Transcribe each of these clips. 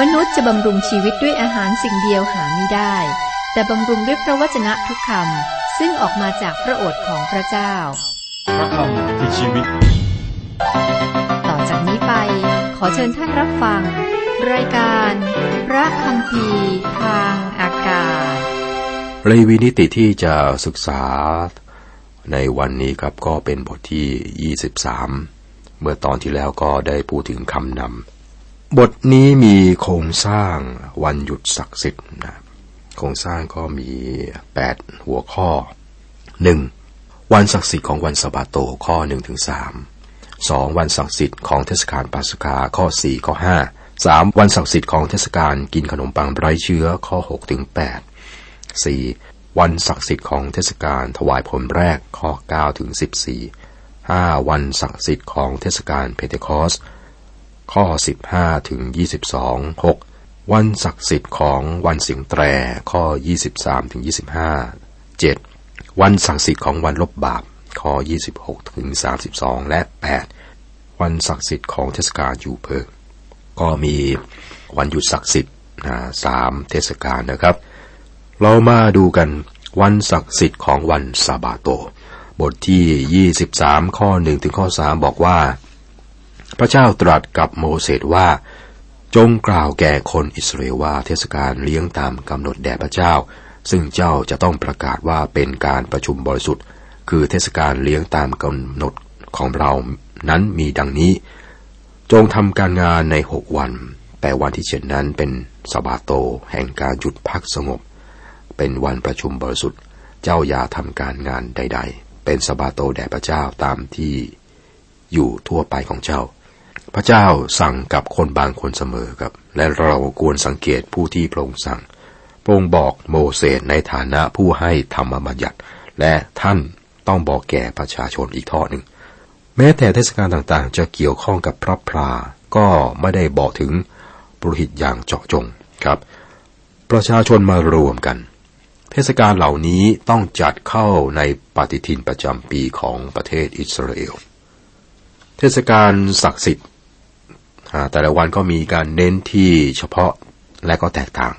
มนุษย์จะบำรุงชีวิตด้วยอาหารสิ่งเดียวหาไม่ได้ แต่บำรุงด้วยพระวจนะทุกคำซึ่งออกมาจากพระโอษฐ์ของพระเจ้า พระคำคือชีวิต ต่อจากนี้ไป ขอเชิญท่านรับฟัง รายการ พระคำพีร์ทางอากาศเลวีนิติที่จะศึกษาในวันนี้ครับก็เป็นบทที่ 23 เมื่อตอนที่แล้วก็ได้พูดถึงคำนำ บทนี้มีโครงสร้างวันหยุดศักดิ์สิทธิ์นะโครงสร้างก็มี8หัวข้อ 1. วันศักดิ์สิทธิ์ของวันสะบาโตข้อ1ถึง3 2. วันศักดิ์สิทธิ์ของเทศกาลปัสกาข้อ4ข้อ5 3. วันศักดิ์สิทธิ์ของเทศกาลกินขนมปังไร้เชื้อข้อ6ถึง8 4. วันศักดิ์สิทธิ์ของเทศกาลถวายผลแรกข้อ9ถึง14 5. วันศักดิ์สิทธิ์ของเทศกาลเพเทคอส ข้อ 15 ถึง 22 6. วันศักดิ์สิทธิ์ของวันสิงแตร ข้อ 23 ถึง 25 7. วันศักดิ์สิทธิ์ของวันลบบาป ข้อ 26 ถึง 32 และ 8. วันศักดิ์สิทธิ์ของเทศกาลยูเพิงก็มีวันหยุดศักดิ์สิทธิ์สามเทศกาลนะครับ เรามาดูกันวันศักดิ์สิทธิ์ของวันซาบาโต บทที่ 23 ข้อ 1 ถึงข้อ 3 บอกว่า พระเจ้าตรัสกับโมเสสว่า จงกล่าวแก่คนอิสราเอลว่าเทศกาลเลี้ยงตามกำหนดแด่พระเจ้า ซึ่งเจ้าจะต้องประกาศว่าเป็นการประชุมบริสุทธิ์ คือเทศกาลเลี้ยงตามกำหนดของเรานั้นมีดังนี้ จงทำการงานในหกวัน แต่วันที่เจ็ดนั้นเป็นสบาโต แห่งการหยุดพักสงบ เป็นวันประชุมบริสุทธิ์ เจ้าอย่าทำการงานใด ๆ เป็นสบาโตแด่พระเจ้าตามที่อยู่ทั่วไปของเจ้า พระเจ้าสั่งกับคนบางคนเสมอครับ และเราควรสังเกตผู้ที่พระองค์สั่ง พระองค์บอกโมเสสในฐานะผู้ให้ธรรมบัญญัติ และท่านต้องบอกแก่ประชาชนอีกทอดหนึ่ง แม้แต่เทศกาลต่างๆ จะเกี่ยวข้องกับพระพลาก็ไม่ได้บอกถึงปรหิตอย่างเจาะจงครับ ประชาชนมารวมกัน เทศกาลเหล่านี้ต้องจัดเข้าในปฏิทินประจำปีของประเทศอิสราเอล เทศกาลศักดิ์สิทธิ์ แต่ละวันก็มีการเน้นที่เฉพาะและก็แตกต่าง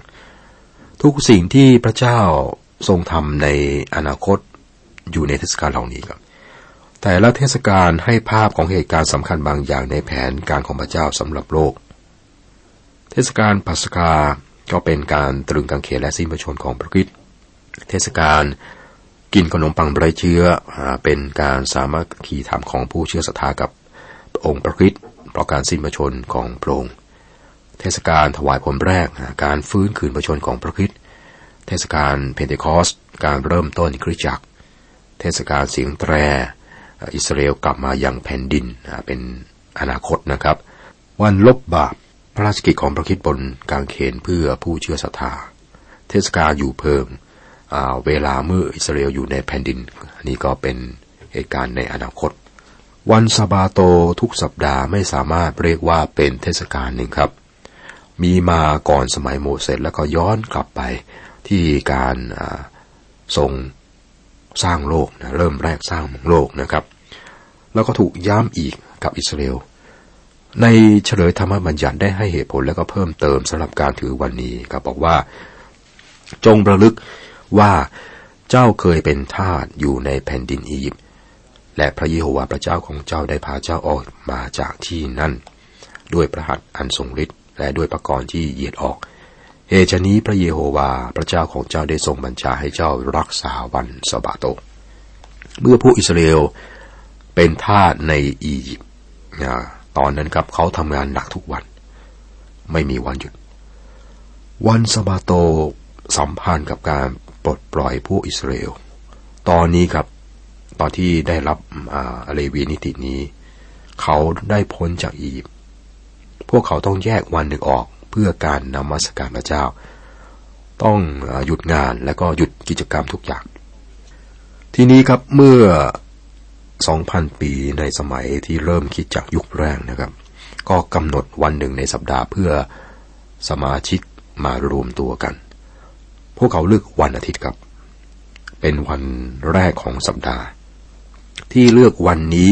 ทุกสิ่งที่พระเจ้าทรงทำในอนาคตอยู่ในเทศกาลเหล่านี้ครับ แต่ละเทศกาลให้ภาพของเหตุการณ์สำคัญบางอย่างในแผนการของพระเจ้าสำหรับโลก เทศกาลปัสกาก็เป็นการตรึงกางเขนและสิ้นพระชนม์ของพระคริสต์เทศกาลกินขนมปังไร้เชื้อเป็นการสามัคคีธรรมของผู้เชื่อศรัทธากับองค์พระคริสต์เพ ราะการสิ้นพระชนม์ของพระองค์ เทศกาลถวายผลแรก การฟื้นคืนพระชนม์ของพระคริสต์ เทศกาลเพนเทคอสต์ การเริ่มต้นคริสตจักร เทศกาลเสียงแตร อิสราเอลกลับมายังแผ่นดิน เป็นอนาคตนะครับ วันลบบาป พระราชกิจของพระคิดบนกางเขนเพื่อผู้เชื่อศรัทธา เทศกาลอยู่เพิ่มเวลาเมื่ออิสราเอลอยู่ในแผ่นดินนี่ก็เป็นเหตุการณ์ในอนาคต วันซาบาโตทุกสัปดาห์ไม่สามารถเรียกว่าเป็นเทศกาลหนึ่งครับ มีมาก่อนสมัยโมเสสแล้วก็ย้อนกลับไปที่การทรงสร้างโลกนะเริ่มแรกสร้างโลกนะครับ แล้วก็ถูกย้ำอีกกับอิสราเอลในเฉลยธรรมบัญญัติได้ให้เหตุผลแล้วก็เพิ่มเติมสำหรับการถือวันนี้ครับบอกว่า จงระลึกว่าเจ้าเคยเป็นทาสอยู่ในแผ่นดินอียิปต์ และพระเยโฮวาห์พระเจ้าของเจ้าได้พาเจ้าออกมาจากที่นั่น ด้วยพระหัตถ์อันทรงฤทธิ์และด้วยประกรณ์ที่เหยียดออกเหตุนี้พระเยโฮวาห์พระเจ้าของเจ้าได้ทรงบัญชาให้เจ้ารักษาวันสบาโต เมื่อผู้อิสราเอลเป็นทาสในอียิปต์ตอนนั้นครับเขาทำงานหนักทุกวัน ไม่มีวันหยุด วันสบาโตสัมพันธ์กับการปลดปล่อยผู้อิสราเอล ตอนนี้ครับ ตอนที่ได้รับอาเลวีนิตินี้ เขาได้พ้นจากอียิปต์พวกเขาต้องแยกวันหนึ่งออกเพื่อการนมัสการพระเจ้า ต้องหยุดงานและก็หยุดกิจกรรมทุกอย่าง ทีนี้ครับเมื่อ 2,000 ปีในสมัยที่เริ่มคิดจากยุคแรกนะครับ ก็กำหนดวันหนึ่งในสัปดาห์เพื่อสมาชิกมารวมตัวกัน พวกเขาเลือกวันอาทิตย์ครับ เป็นวันแรกของสัปดาห์ ที่เลือกวันนี้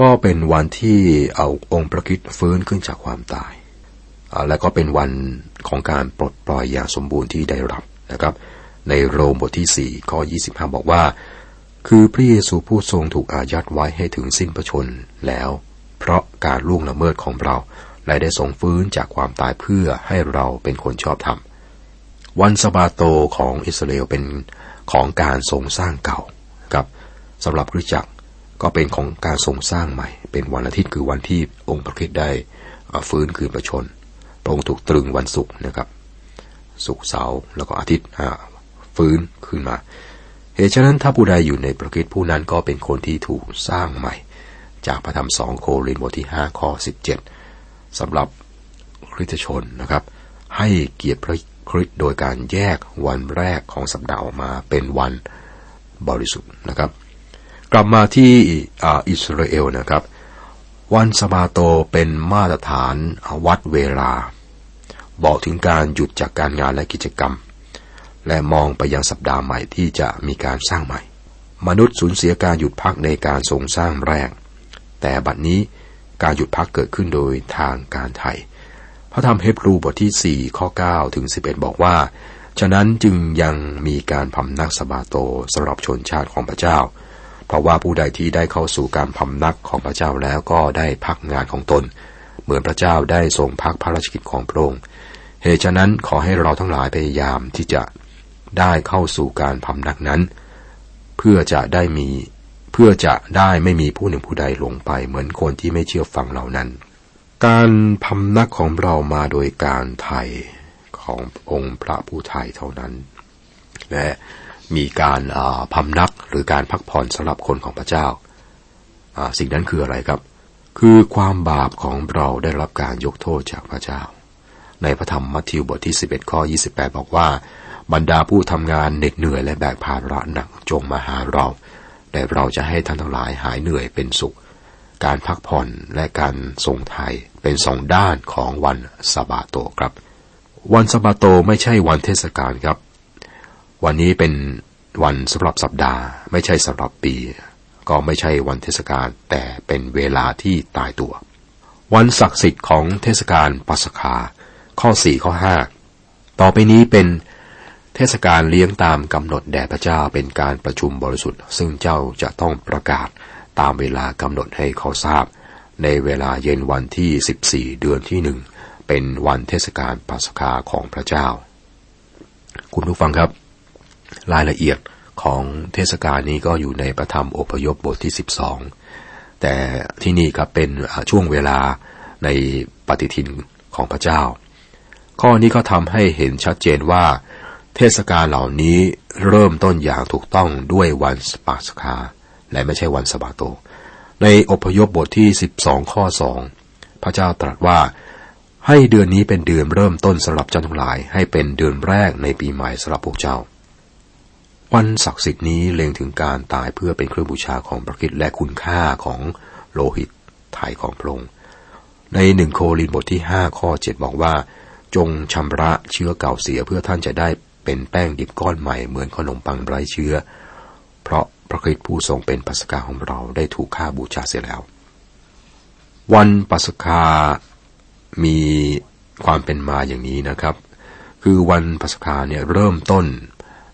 ก็เป็นวันที่เอาองค์พระคิดฟื้นขึ้นจากความตาย และก็เป็นวันของการปลดปล่อยอย่างสมบูรณ์ที่ได้รับนะครับ ในโรมบทที่ 4 ข้อ 25 บอกว่า คือพระเยซูผู้ทรงถูกอายัดไว้ให้ถึงสิ้นพระชนแล้ว เพราะการล่วงละเมิดของเราและได้ทรงฟื้นจากความตายเพื่อให้เราเป็นคนชอบธรรมวันสบาโตของอิสราเอลเป็นของการทรงสร้างเก่า สำหรับคริสจักรก็เป็นของการทรงสร้างใหม่ เป็นวันอาทิตย์คือวันที่องค์พระคริสต์ได้ฟื้นคืนประชน พระองค์ถูกตรึงวันศุกร์นะครับ ศุกร์เสาร์แล้วก็อาทิตย์ฟื้นขึ้นมา เหตุฉะนั้นถ้าผู้ใดอยู่ในประคิดผู้นั้นก็เป็นคนที่ถูกสร้างใหม่ จากพระธรรมสองโครินบทที่5ข้อ17สำหรับคริสตชนนะครับ ให้เกียรติพระคริสต์โดยการแยกวันแรกของสัปดาห์ออกมาเป็นวันบริสุทธิ์นะครับ กลับมาที่อิสราเอลนะครับ วันสบาโตเป็นมาตรฐานวัดเวลา บอกถึงการหยุดจากการงานและกิจกรรม และมองไปยังสัปดาห์ใหม่ที่จะมีการสร้างใหม่ มนุษย์สูญเสียการหยุดพักในการทรงสร้างแรก แต่บัดนี้การหยุดพักเกิดขึ้นโดยทางการไทย พระธรรมเฮบรูบทที่ 4 ข้อ 9 ถึง 11 บอกว่า ฉะนั้นจึงยังมีการพำนักสบาโตสำหรับชนชาติของพระเจ้า เพราะว่าผู้ใดที่ได้เข้าสู่การพำนักของพระเจ้าแล้วก็ได้พักงานของตน เหมือนพระเจ้าได้ทรงพักพระราชกิจของพระองค์เหตุฉะนั้นขอให้เราทั้งหลายพยายามที่จะได้เข้าสู่การพำนักนั้น เพื่อจะได้มีเพื่อจะได้ไม่มีผู้หนึ่งผู้ใดหลงไป เหมือนคนที่ไม่เชื่อฟังเหล่านั้น การพำนักของเรามาโดยการไถ่ขององค์พระผู้ไถ่เท่านั้น และ มีการพำนักหรือการพักผ่อนสำหรับคนของพระเจ้า สิ่งนั้นคืออะไรครับ คือความบาปของเราได้รับการยกโทษจากพระเจ้า ในพระธรรมมัทธิวบทที่ 11 ข้อ 28 บอกว่า บรรดาผู้ทำงานเหน็ดเหนื่อยและแบกภาระหนักจงมาหาเราแต่เราจะให้ท่านทั้งหลายหายเหนื่อยเป็นสุข การพักผ่อนและการทรงไทยเป็นสองด้านของวันสบาโตครับ วันสบาโตไม่ใช่วันเทศกาลครับ วันนี้เป็นวันสำหรับสัปดาห์ ไม่ใช่สำหรับปี ก็ไม่ใช่วันเทศกาลแต่เป็นเวลาที่ตายตัว วันศักดิ์สิทธิ์ของเทศกาลปัสคาข้อสี่ข้อห้าต่อไปนี้เป็นเทศกาลเลี้ยงตามกำหนดแด่พระเจ้าเป็นการประชุมบริสุทธิ์ ซึ่งเจ้าจะต้องประกาศตามเวลากำหนดให้เขาทราบ ในเวลาเย็นวันที่ 14 เดือนที่หนึ่งเป็นวันเทศกาลปัสคาของพระเจ้า คุณผู้ฟังครับ รายละเอียดของเทศกาลนี้ก็อยู่ในประธรรมอพยพบทที่ 12 แต่ที่นี่ครับเป็นช่วงเวลาในปฏิทินของพระเจ้า ข้อนี้ก็ทำให้เห็นชัดเจนว่า เทศกาลเหล่านี้เริ่มต้นอย่างถูกต้องด้วยวันสปาสคา และไม่ใช่วันสบาโต ในอพยพบทที่ 12 ข้อ 2 พระเจ้าตรัสว่าให้เดือนนี้เป็นเดือนเริ่มต้นสำหรับเจ้าทั้งหลาย ให้เป็นเดือนแรกในปีใหม่สำหรับพวกเจ้า วันศักดิ์สิทธิ์นี้เล็งถึงการตายเพื่อเป็นเครื่องบูชาของพระคิดและคุณค่าของโลหิตไถ่ของพระองค์ในหนึ่งโครินบทที่ห้าข้อเจ็ดบอกว่า จงชำระเชื้อเก่าเสียเพื่อท่านจะได้เป็นแป้งดิบก้อนใหม่เหมือนขนมปังไร้เชื้อ เพราะพระคิดผู้ทรงเป็นปัสกาของเราได้ถูกฆ่าบูชาเสียแล้ว วันปัสกามีความเป็นมาอย่างนี้นะครับ คือวันปัสกาเนี่ยเริ่มต้น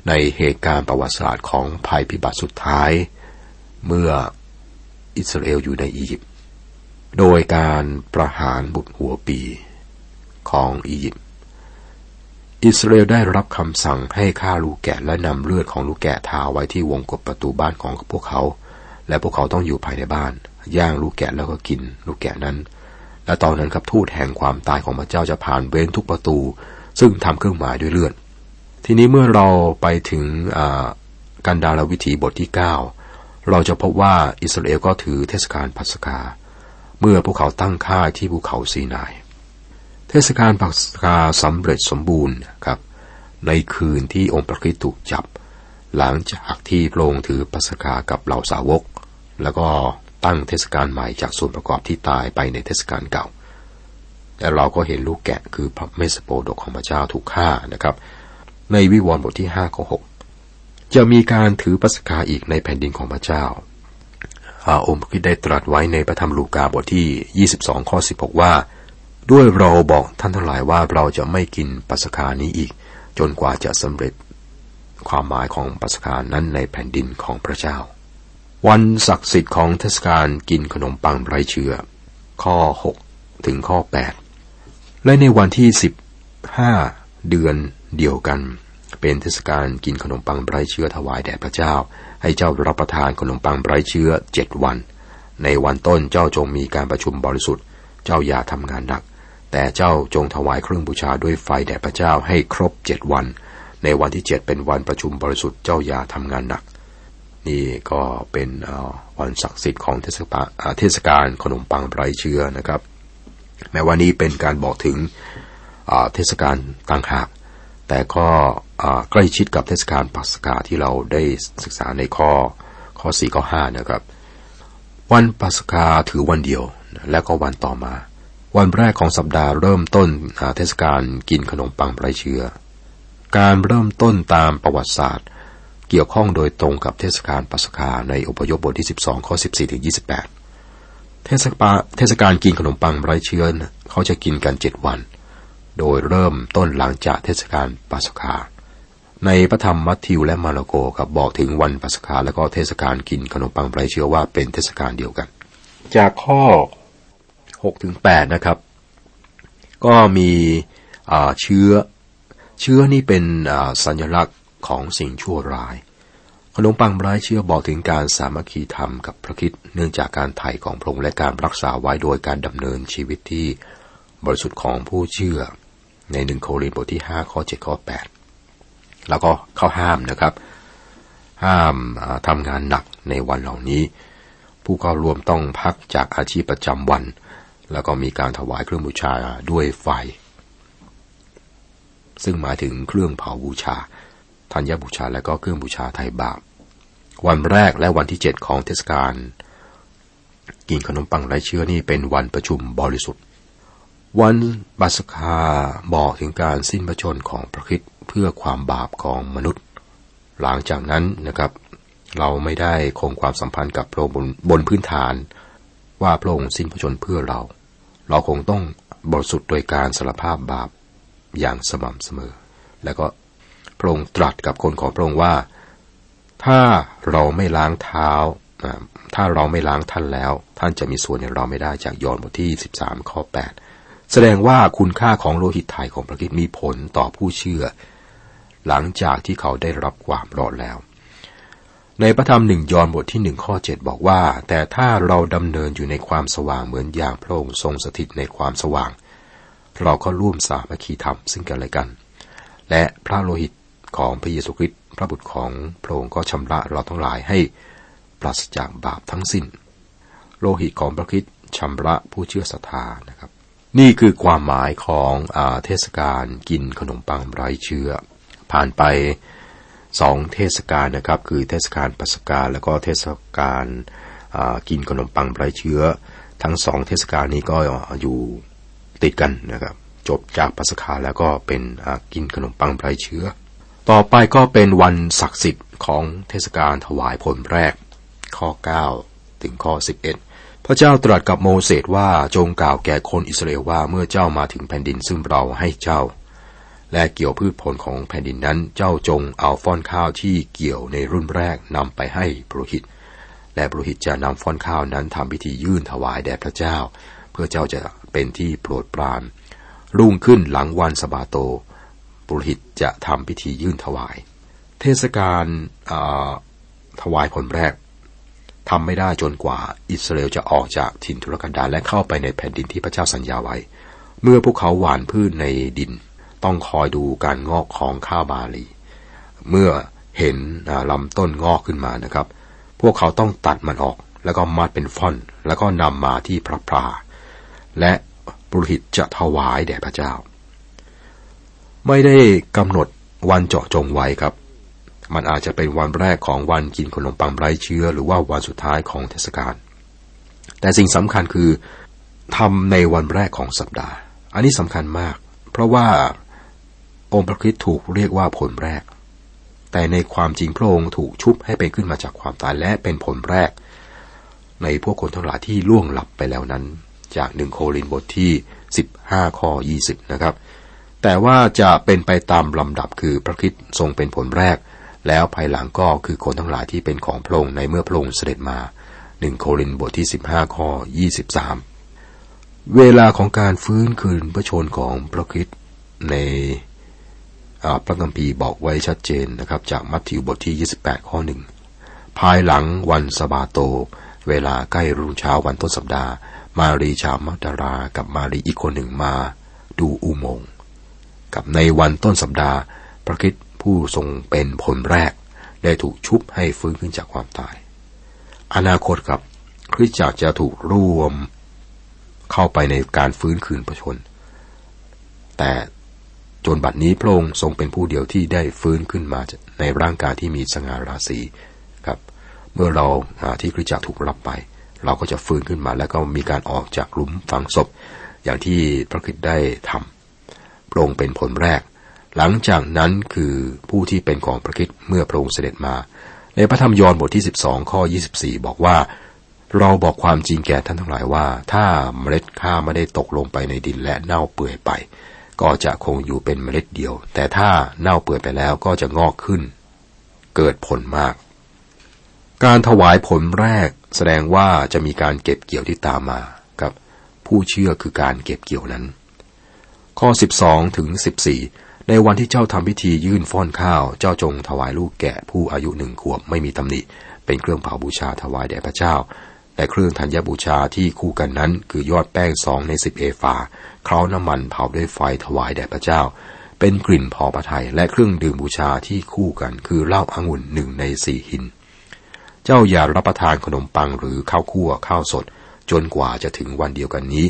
ในเหตุการณ์ประวัติศาสตร์ของภัยพิบัติสุดท้าย เมื่ออิสราเอลอยู่ในอียิปต์โดยการประหารบุตรหัวปีของอียิปต์อิสราเอลได้รับคำสั่งให้ฆ่าลูกแกะและนำเลือดของลูกแกะทาไว้ที่วงกบประตูบ้านของพวกเขา และพวกเขาต้องอยู่ภายในบ้าน ย่างลูกแกะแล้วก็กินลูกแกะนั้น และตอนนั้นครับทูตแห่งความตายของพระเจ้าจะผ่านเว้นทุกประตู ซึ่งทำเครื่องหมายด้วยเลือด ทีนี้เมื่อเราไปถึงกันดารวิถีบทที่ 9 เราจะพบว่าอิสราเอลก็ถือเทศกาลปัสกา เมื่อพวกเขาตั้งค่ายที่ภูเขาซีนาย เทศกาลปัสกาสำเร็จสมบูรณ์ครับ ในคืนที่องค์พระคริสต์ถูกจับ หลังจากที่พรงถือปัสกากับเหล่าสาวก แล้วก็ตั้งเทศกาลใหม่จากส่วนประกอบที่ตายไปในเทศกาลเก่าและเราก็เห็นลูกแกะคือพระเมสโปดกของพระเจ้าถูกฆ่านะครับ ในวิวรณ์บทที่ห้าข้อหกจะมีการถือปัสกาอีกในแผ่นดินของพระเจ้าอาองค์คิดได้ตรัสไว้ในพระธรรมลูกาบทที่ 22 ข้อ 16 ว่า ด้วยเราบอกท่านทั้งหลายว่าเราจะไม่กินปัสกานี้อีก จนกว่าจะสำเร็จ ความหมายของปัสกานั้นในแผ่นดินของพระเจ้า วันศักดิ์สิทธิ์ของเทศกาลกินขนมปังไร้เชื้อ ข้อ 6 ถึงข้อ 8 และในวันที่ 15 เดือน เดียวกัน เป็นเทศกาลกินขนมปังไร้เชื้อถวายแด่พระเจ้า ให้เจ้ารับประทานขนมปังไร้เชื้อเจ็ดวัน ในวันต้นเจ้าจงมีการประชุมบริสุทธิ์ เจ้าอย่าทำงานหนัก แต่เจ้าจงถวายเครื่องบูชาด้วยไฟแด่พระเจ้าให้ครบเจ็ดวัน ในวันที่เจ็ดเป็นวันประชุมบริสุทธิ์เจ้าอย่าทำงานหนัก นี่ก็เป็นวันศักดิ์สิทธิ์ของเทศกาลขนมปังไร้เชื้อนะครับแม้ว่านี้เป็นการบอกถึงเทศกาลต่างหาก แต่ก็ใกล้ชิดกับเทศกาลปัสกาที่เราได้ศึกษาในข้อข้อ4ข้อ5นะครับ วันปัสกาถือวันเดียว และก็วันต่อมา วันแรกของสัปดาห์เริ่มต้นเทศกาลกินขนมปังไรเชื้อ การเริ่มต้นตามประวัติศาสตร์ เกี่ยวข้องโดยตรงกับเทศกาลปัสกาในอพยพบทที่ 12 ข้อ 14ถึง28 เทศกาลเทศกาลกินขนมปังไร้เชื้อเขาจะกินกันเจ็ดวัน โดยเริ่มต้นหลังจากเทศกาลปัสกา ในพระธรรมมัทธิวและมาระโกครับบอกถึงวันปัสกาและก็เทศกาลกินขนมปังไรเชื้อว่าเป็นเทศกาลเดียวกัน จากข้อ6ถึง8นะครับ ก็มีเชื้อ เชื้อนี่เป็นสัญลักษณ์ของสิ่งชั่วร้าย ขนมปังไร้เชื้อบอกถึงการสามัคคีธรรมกับพระคิดเนื่องจากการไถ่ของพระองค์และการรักษาไว้โดยการดำเนินชีวิตที่บริสุทธิ์ของผู้เชื่อ ในหนึ่งโครินธ์บทที่ 5 ข้อ 7 ข้อ 8 แล้วก็เขาห้ามนะครับ ห้ามทำงานหนักในวันเหล่านี้ ผู้เข้าร่วมต้องพักจากอาชีพประจำวัน แล้วก็มีการถวายเครื่องบูชาด้วยไฟ ซึ่งหมายถึงเครื่องเผาบูชาธัญบูชาและก็เครื่องบูชาไทยบาปวันแรกและวันที่เจ็ดของเทศกาลกินขนมปังไร้เชื้อนี่เป็นวันประชุมบริสุทธิ์ วันบัสคาบอกถึงการสิ้นพระชนของพระคิดเพื่อความบาปของมนุษย์ หลังจากนั้นนะครับ เราไม่ได้คงความสัมพันธ์กับพระองค์บนพื้นฐาน ว่าพระองค์สิ้นพระชนเพื่อเรา เราคงต้องบริสุทธิ์โดยการสารภาพบาปอย่างสม่ำเสมอ แล้วก็พระองค์ตรัสกับคนของพระองค์ว่า ถ้าเราไม่ล้างเท้าถ้าเราไม่ล้างท่านแล้ว ท่านจะมีส่วนในเราไม่ได้จากยอห์นบทที่ 13 ข้อ 8 แสดงว่าคุณค่าของโลหิตไทยของพระคิดมีผลต่อผู้เชื่อ หลังจากที่เขาได้รับความรอดแล้ว ในพระธรรมหนึ่งยอห์นบทที่หนึ่งข้อเจ็ดบอกว่า แต่ถ้าเราดำเนินอยู่ในความสว่างเหมือนอย่างพระองค์ทรงสถิตในความสว่าง เราก็ร่วมสามัคคีธรรมซึ่งกันและกัน และพระโลหิตของพระเยซูคริสต์พระบุตรของพระองค์ก็ชำระเราทั้งหลายให้ปราศจากบาปทั้งสิน้น โลหิตของพระคริสต์ชำระผู้เชื่อศรัทธานะครับ นี่คือความหมายของอเทศกาลกินขนมปังไร้เชื้อ ผ่านไปสองเทศกาลนะครับ คือเทศกาลปัสกาแล้วก็เทศกาลกินขนมปังไร้เชื้อ ทั้งสองเทศกาลนี้ก็อยู่ติดกันนะครับ จบจากปัสกาแล้วก็เป็นกินขนมปังไร้เชื้อ ต่อไปก็เป็นวันศักดิ์สิทธิ์ของเทศกาลถวายผลแรก ข้อ 9 ถึงข้อ 11 พระเจ้าตรัสกับโมเสสว่าจงกล่าวแก่คนอิสราเอลว่าเมื่อเจ้ามาถึงแผ่นดินซึ่งเราให้เจ้า และเกี่ยวพืชผลของแผ่นดินนั้นเจ้าจงเอาฟ้อนข้าวที่เกี่ยวในรุ่นแรกนำไปให้ปรหิต และปรหิตจะนำฟ้อนข้าวนั้นทำพิธียื่นถวายแด่พระเจ้า เพื่อเจ้าจะเป็นที่โปรดปราน รุ่งขึ้นหลังวันสบาโตปรหิตจะทำพิธียื่นถวาย เทศกาลถวายผลแรก ทำไม่ได้จนกว่าอิสราเอลจะออกจากถิ่นทุรกันดารและเข้าไปในแผ่นดินที่พระเจ้าสัญญาไว้ เมื่อพวกเขาหว่านพืชในดิน ต้องคอยดูการงอกของข้าวบาลี เมื่อเห็นลำต้นงอกขึ้นมานะครับ พวกเขาต้องตัดมันออก แล้วก็มัดเป็นฟ่อน แล้วก็นำมาที่พระพราและปุรหิตจะถวายแด่พระเจ้า ไม่ได้กำหนดวันเจาะจงไว้ครับ มันอาจจะเป็นวันแรกของวันกินขนมปังไร้เชื้อ หรือว่าวันสุดท้ายของเทศกาล แต่สิ่งสำคัญคือทำในวันแรกของสัปดาห์ อันนี้สำคัญมาก เพราะว่าองค์พระคิดถูกเรียกว่าผลแรก แต่ในความจริงพระองค์ถูกชุบให้เป็นขึ้นมาจากความตายและเป็นผลแรก ในพวกคนทั้งหลายที่ล่วงหลับไปแล้วนั้น จากหนึ่งโครินบทที่ 15 ข้อ 20 นะครับ แต่ว่าจะเป็นไปตามลำดับคือพระคริสต์ทรงเป็นผลแรก แล้วภายหลังก็คือคนทั้งหลายที่เป็นของพระองค์ในเมื่อพระองค์เสด็จมาหนึ่งโครินธ์บทที่15ข้อ23เวลาของการฟื้นคืนพระชนของพระคริสต์ในพระคัมภีร์บอกไว้ชัดเจนนะครับ จากมัทธิวบทที่ 28 ข้อหนึ่งภายหลังวันสบาโต เวลาใกล้รุ่งเช้าวันต้นสัปดาห์ มารีชาวมักดรากับมารีอีกคนหนึ่งมา ดูอุโมงค์กับในวันต้นสัปดาห์ พระคิด ผู้ทรงเป็นผลแรก ได้ถูกชุบให้ฟื้นขึ้นจากความตาย อนาคตครับคริสตจักรจะถูกรวมเข้าไปในการฟื้นคืนพระชน แต่จนบัดนี้พระองค์ทรงเป็นผู้เดียวที่ได้ฟื้นขึ้นมาในร่างกายที่มีสง่าราศีครับ เมื่อเราที่คริสตจักรถูกรับไป เราก็จะฟื้นขึ้นมา แล้วก็มีการออกจากหลุมฝังศพ อย่างที่พระคิดได้ทำพระองค์เป็นผลแรก หลังจากนั้นคือผู้ที่เป็นของพระคิดเมื่อพระองค์เสด็จมา ในพระธรรมยอห์นบทที่ 12 ข้อ 24 บอกว่า เราบอกความจริงแก่ท่านทั้งหลายว่า ถ้าเมล็ดข้าไม่ได้ตกลงไปในดินและเน่าเปื่อยไป ก็จะคงอยู่เป็นเมล็ดเดียว แต่ถ้าเน่าเปื่อยไปแล้วก็จะงอกขึ้น เกิดผลมาก การถวายผลแรกแสดงว่าจะมีการเก็บเกี่ยวที่ตามมากับ ผู้เชื่อคือการเก็บเกี่ยวนั้น ข้อ 12ถึง14 ในวันที่เจ้าทำพิธียื่นฟ้อนข้าว เจ้าจงถวายลูกแก่ผู้อายุหนึ่งขวบไม่มีตำหนิ เป็นเครื่องเผาบูชาถวายแด่พระเจ้า และเครื่องธัญบูชาที่คู่กันนั้น คือยอดแป้งสองในสิบเอฟาเคล้าน้ำมันเผาด้วยไฟถวายแด่พระเจ้า เป็นกลิ่นพอประทัยและเครื่องดื่มบูชาที่คู่กัน คือเหล้าอางุ่นหนึ่งในสี่หิน เจ้าอย่ารับประทานขนมปังหรือข้าวคั่วข้าวสด จนกว่าจะถึงวันเดียวกันนี้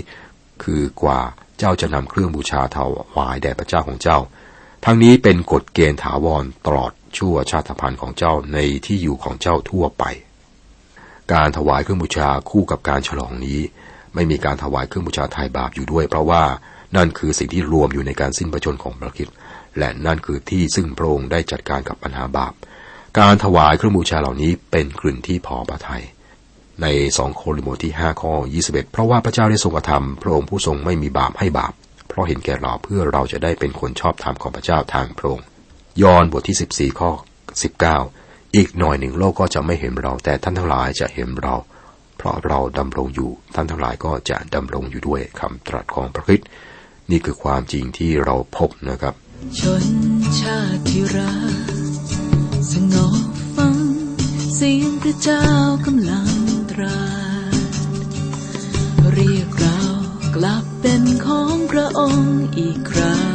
คือกว่าเจ้าจะนำเครื่องบูชาถวายแด่พระเจ้าของเจ้า ทั้งนี้เป็นกฎเกณฑ์ถาวรตลอดชั่วชาติพันธุ์ของเจ้าในที่อยู่ของเจ้าทั่วไป การถวายเครื่องบูชาคู่กับการฉลองนี้ ไม่มีการถวายเครื่องบูชาไทยบาปอยู่ด้วย เพราะว่านั่นคือสิ่งที่รวมอยู่ในการสิ้นประชนของพระคิดและนั่นคือที่ซึ่งพระองค์ได้จัดการกับปัญหาบาป การถวายเครื่องบูชาเหล่านี้เป็นกลิ่นที่พอพระทัยในสองโคริโมที่ห้าข้อยี่สิบเอ็ดเพราะว่าพระเจ้าได้ทรงกระทำพระองค์ผู้ทรงไม่มีบาปให้บาป ราะเห็นแก่เราเพื่อเราจะได้เป็นคนชอบธรรมของพระเจ้าทางพระองค์ยอห์นบทที่สิบสี่ข้อสิบเก้าอีกหน่อยหนึ่งโลกก็จะไม่เห็นเรา แต่ท่านทั้งหลายจะเห็นเรา เพราะเราดำรงอยู่ ท่านทั้งหลายก็จะดำรงอยู่ด้วยคำตรัสของพระคิดนี่คือความจริงที่เราพบนะครับ ชนชาติรักสงบฟัง เสียงพระเจ้ากำลังตรัสเรียกเรากลับ เป็นของพระองค์อีกครั้ง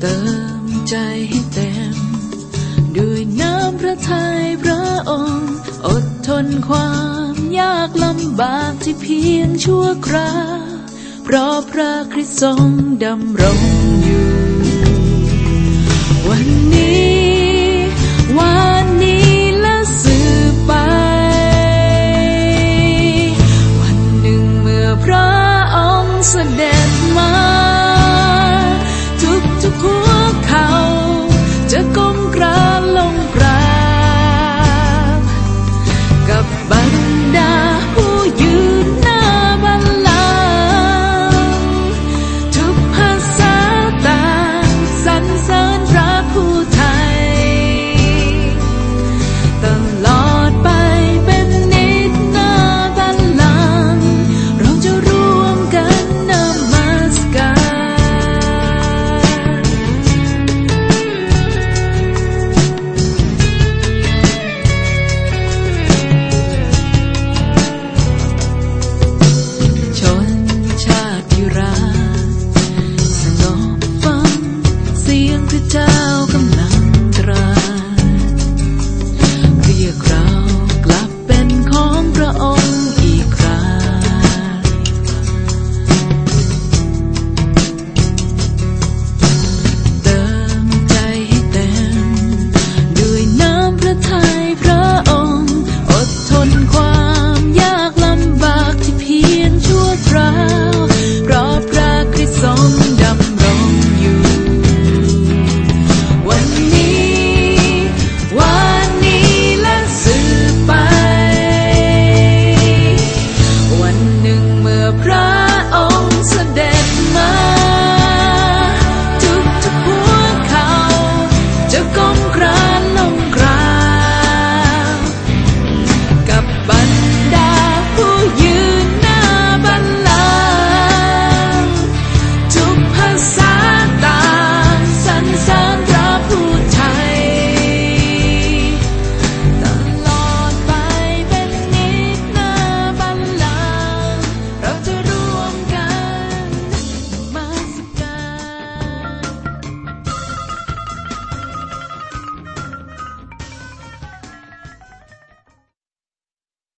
เติมใจให้เต็ม ด้วยน้ำพระทัยพระองค์ อดทนความยากลำบากที่เพียงชั่วคราวเพราะพระคริสต์ทรงดำรงอยู่ วันนี้วัน 내